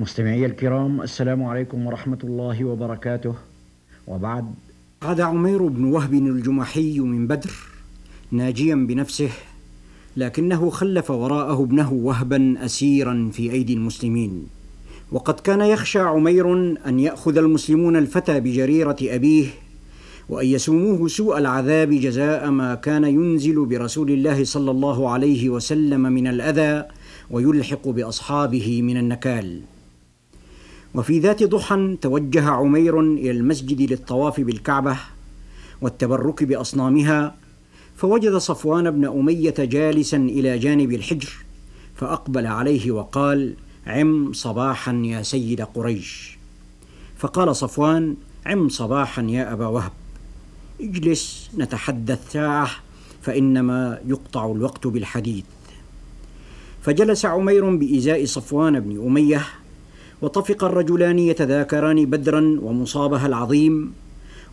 مستمعي الكرام السلام عليكم ورحمة الله وبركاته. وبعد عاد عمير بن وهب الجمحي من بدر ناجيا بنفسه لكنه خلف وراءه ابنه وهبا اسيرا في أيدي المسلمين. وقد كان يخشى عمير أن يأخذ المسلمون الفتى بجريرة أبيه وأن يسوموه سوء العذاب جزاء ما كان ينزل برسول الله صلى الله عليه وسلم من الأذى ويلحق بأصحابه من النكال. وفي ذات ضحى توجه عمير إلى المسجد للطواف بالكعبة والتبرك بأصنامها فوجد صفوان بن أمية جالسا إلى جانب الحجر فأقبل عليه وقال عم صباحا يا سيد قريش. فقال صفوان عم صباحا يا أبا وهب اجلس نتحدث ساعة فإنما يقطع الوقت بالحديث. فجلس عمير بإزاء صفوان بن أمية وطفق الرجلان يتذاكران بدرا ومصابها العظيم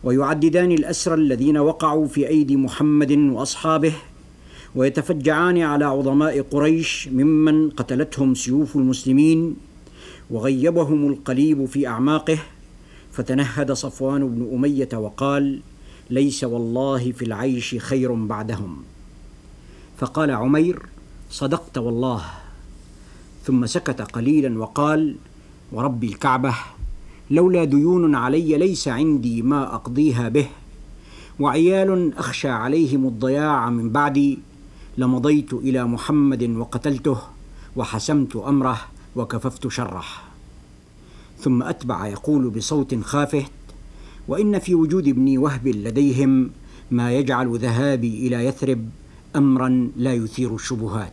ويعددان الاسرى الذين وقعوا في أيدي محمد وأصحابه ويتفجعان على عظماء قريش ممن قتلتهم سيوف المسلمين وغيبهم القليب في أعماقه فتنهد صفوان بن أمية وقال ليس والله في العيش خير بعدهم. فقال عمير صدقت والله. ثم سكت قليلا وقال ورب الكعبة لولا ديون علي ليس عندي ما أقضيها به وعيال أخشى عليهم الضياع من بعدي لمضيت إلى محمد وقتلته وحسمت أمره وكففت شره. ثم أتبع يقول بصوت خافت وإن في وجود ابني وهب لديهم ما يجعل ذهابي إلى يثرب امرا لا يثير الشبهات.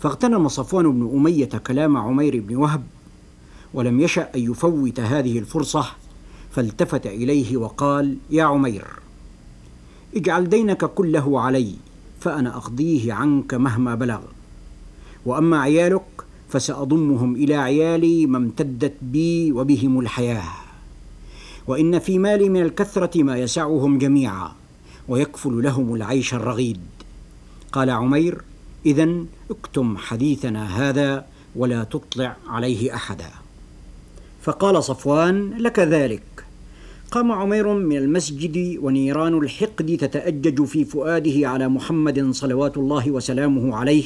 فاغتنم صفوان بن أمية كلام عمير بن وهب ولم يشأ أن يفوت هذه الفرصة فالتفت إليه وقال يا عمير اجعل دينك كله علي فأنا أقضيه عنك مهما بلغ. وأما عيالك فسأضمهم إلى عيالي ما امتدت بي وبهم الحياة. وإن في مالي من الكثرة ما يسعهم جميعا ويكفل لهم العيش الرغيد. قال عمير اذا اكتم حديثنا هذا ولا تطلع عليه أحدا. فقال صفوان لك ذلك. قام عمير من المسجد ونيران الحقد تتأجج في فؤاده على محمد صلوات الله وسلامه عليه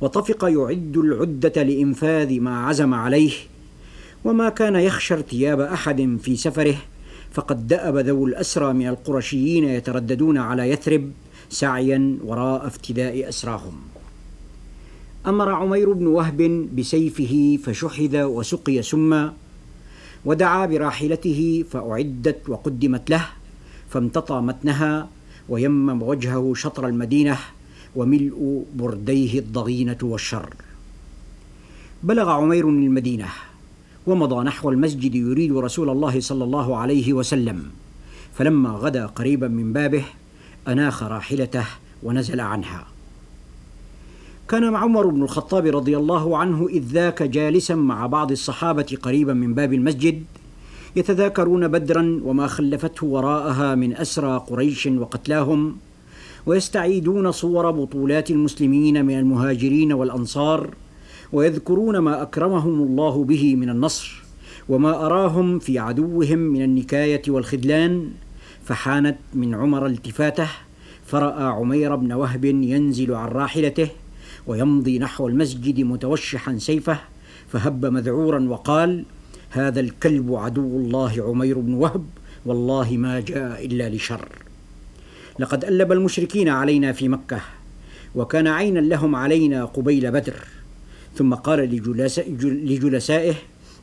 وطفق يعد العدة لإنفاذ ما عزم عليه. وما كان يخشى ارتياب أحد في سفره فقد دأب ذو الأسرى من القرشيين يترددون على يثرب سعيا وراء افتداء أسراهم. أمر عمير بن وهب بسيفه فشحذ وسقي سما ودعا براحلته فأعدت وقدمت له فامتطى متنها ويمم وجهه شطر المدينة وملء برديه الضغينة والشر. بلغ عمير المدينة ومضى نحو المسجد يريد رسول الله صلى الله عليه وسلم فلما غدا قريبا من بابه أناخ راحلته ونزل عنها. كان عمر بن الخطاب رضي الله عنه إذ ذاك جالسا مع بعض الصحابة قريبا من باب المسجد يتذاكرون بدرا وما خلفته وراءها من أسرى قريش وقتلاهم ويستعيدون صور بطولات المسلمين من المهاجرين والأنصار ويذكرون ما أكرمهم الله به من النصر وما أراهم في عدوهم من النكاية والخذلان فحانت من عمر التفاتة فرأى عمير بن وهب ينزل عن راحلته ويمضي نحو المسجد متوشحا سيفه فهب مذعورا وقال هذا الكلب عدو الله عمير بن وهب والله ما جاء إلا لشر. لقد ألب المشركين علينا في مكة وكان عينا لهم علينا قبيل بدر. ثم قال لجلسائه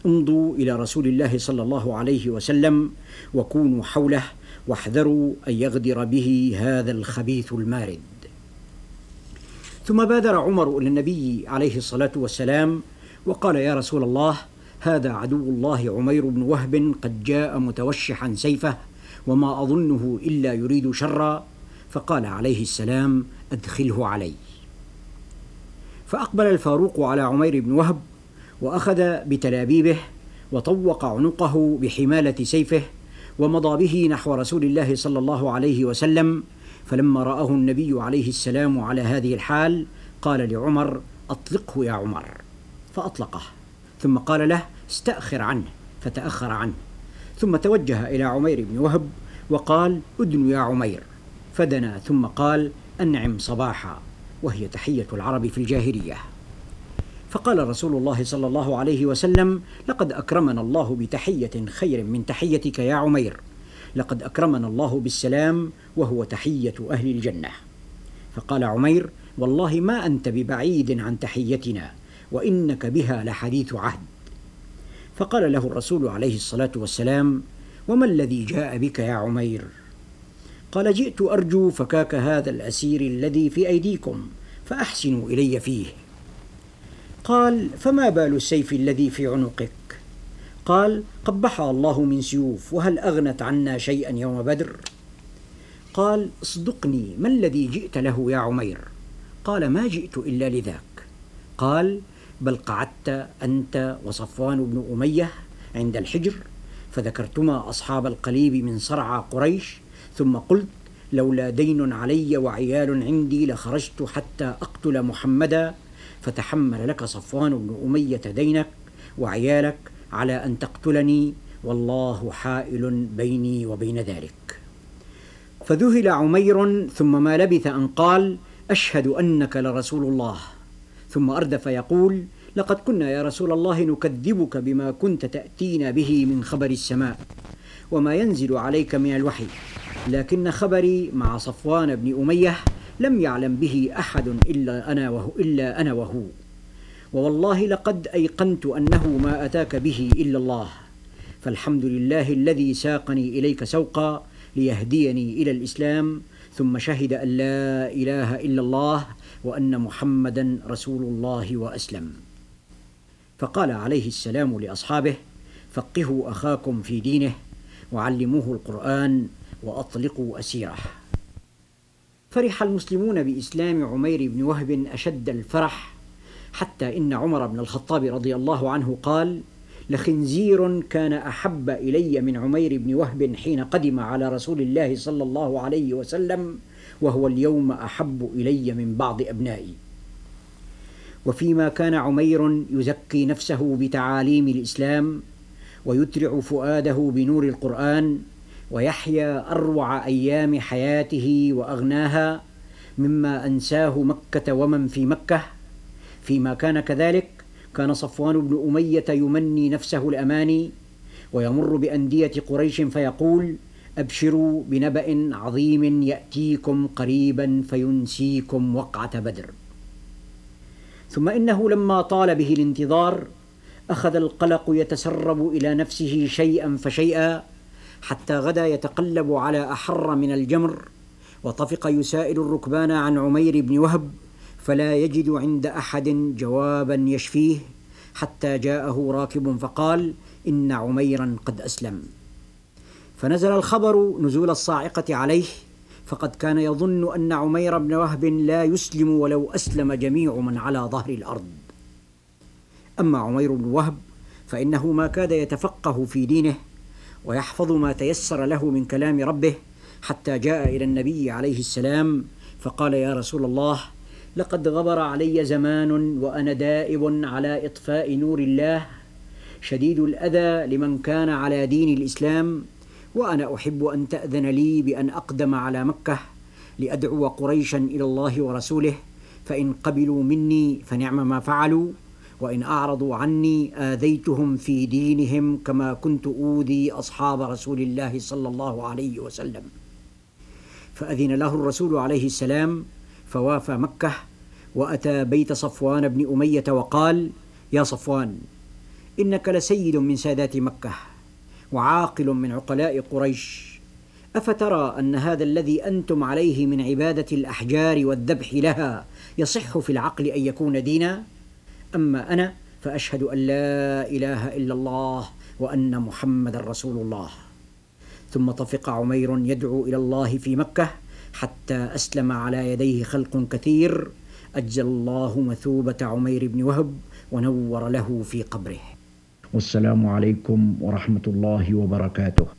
امضوا إلى رسول الله صلى الله عليه وسلم وكونوا حوله واحذروا أن يغدر به هذا الخبيث المارد. ثم بادر عمر إلى النبي عليه الصلاة والسلام وقال يا رسول الله هذا عدو الله عمير بن وهب قد جاء متوشحا سيفه وما أظنه إلا يريد شرا فقال عليه السلام أدخله علي. فأقبل الفاروق على عمير بن وهب وأخذ بتلابيبه وطوق عنقه بحمالة سيفه ومضى به نحو رسول الله صلى الله عليه وسلم فلما رآه النبي عليه السلام على هذه الحال قال لعمر أطلقه يا عمر. فأطلقه. ثم قال له استأخر عنه. فتأخر عنه. ثم توجه إلى عمير بن وهب وقال أدن يا عمير. فدنا ثم قال أنعم صباحا. وهي تحية العرب في الجاهلية. فقال رسول الله صلى الله عليه وسلم لقد أكرمنا الله بتحية خير من تحيتك يا عمير. لقد أكرمنا الله بالسلام وهو تحية أهل الجنة. فقال عمير والله ما أنت ببعيد عن تحيتنا وإنك بها لحديث عهد. فقال له الرسول عليه الصلاة والسلام وما الذي جاء بك يا عمير؟ قال جئت أرجو فكاك هذا الأسير الذي في أيديكم فأحسنوا إلي فيه. قال فما بال السيف الذي في عنقك؟ قال قبحها الله من سيوف وهل أغنت عنا شيئا يوم بدر؟ قال اصدقني ما الذي جئت له يا عمير؟ قال ما جئت إلا لذاك. قال بل قعدت أنت وصفوان بن أمية عند الحجر فذكرتما أصحاب القليب من صرعى قريش ثم قلت لولا دين علي وعيال عندي لخرجت حتى أقتل محمدا فتحمل لك صفوان بن أمية دينك وعيالك على أن تقتلني والله حائل بيني وبين ذلك. فذهل عمير ثم ما لبث أن قال أشهد أنك لرسول الله. ثم أردف يقول لقد كنا يا رسول الله نكذبك بما كنت تأتينا به من خبر السماء وما ينزل عليك من الوحي. لكن خبري مع صفوان بن أمية لم يعلم به أحد إلا أنا وهو إلا أنا وهو. ووالله لقد أيقنت أنه ما أتاك به إلا الله. فالحمد لله الذي ساقني إليك سوقا ليهديني إلى الإسلام ثم شهد أن لا إله إلا الله وأن محمدا رسول الله وأسلم. فقال عليه السلام لأصحابه فقهوا أخاكم في دينه وعلموه القرآن وأطلقوا أسيره. فرح المسلمون بإسلام عمير بن وهب أشد الفرح حتى إن عمر بن الخطاب رضي الله عنه قال لخنزير كان أحب إلي من عمير بن وهب حين قدم على رسول الله صلى الله عليه وسلم وهو اليوم أحب إلي من بعض أبنائي. وفيما كان عمير يزكي نفسه بتعاليم الإسلام ويترع فؤاده بنور القرآن ويحيا أروع أيام حياته وأغناها مما أنساه مكة ومن في مكة فيما كان كذلك كان صفوان بن أمية يمني نفسه الأماني ويمر بأندية قريش فيقول أبشروا بنبأ عظيم يأتيكم قريبا فينسيكم وقعة بدر. ثم إنه لما طال به الانتظار أخذ القلق يتسرب إلى نفسه شيئا فشيئا حتى غدا يتقلب على أحر من الجمر وطفق يسائل الركبان عن عمير بن وهب فلا يجد عند أحد جوابا يشفيه حتى جاءه راكب فقال إن عميرا قد أسلم. فنزل الخبر نزول الصاعقة عليه فقد كان يظن أن عمير بن وهب لا يسلم ولو أسلم جميع من على ظهر الأرض. أما عمير بن وهب فإنه ما كاد يتفقه في دينه ويحفظ ما تيسر له من كلام ربه حتى جاء إلى النبي عليه السلام فقال يا رسول الله لقد غبر علي زمان وأنا دائب على إطفاء نور الله شديد الأذى لمن كان على دين الإسلام وأنا أحب أن تأذن لي بأن أقدم على مكة لأدعو قريشا إلى الله ورسوله فإن قبلوا مني فنعم ما فعلوا وإن أعرضوا عني آذيتهم في دينهم كما كنت أوذي أصحاب رسول الله صلى الله عليه وسلم. فأذن له الرسول عليه السلام فوافى مكة وأتى بيت صفوان بن أمية وقال يا صفوان إنك لسيد من سادات مكة وعاقل من عقلاء قريش أفترى أن هذا الذي أنتم عليه من عبادة الأحجار والذبح لها يصح في العقل أن يكون دينا؟ أما أنا فأشهد أن لا إله إلا الله وأن محمد رسول الله ثم طفق عمير يدعو إلى الله في مكة حتى أسلم على يديه خلق كثير. أجل الله مثوبة عمير بن وهب ونور له في قبره. والسلام عليكم ورحمة الله وبركاته.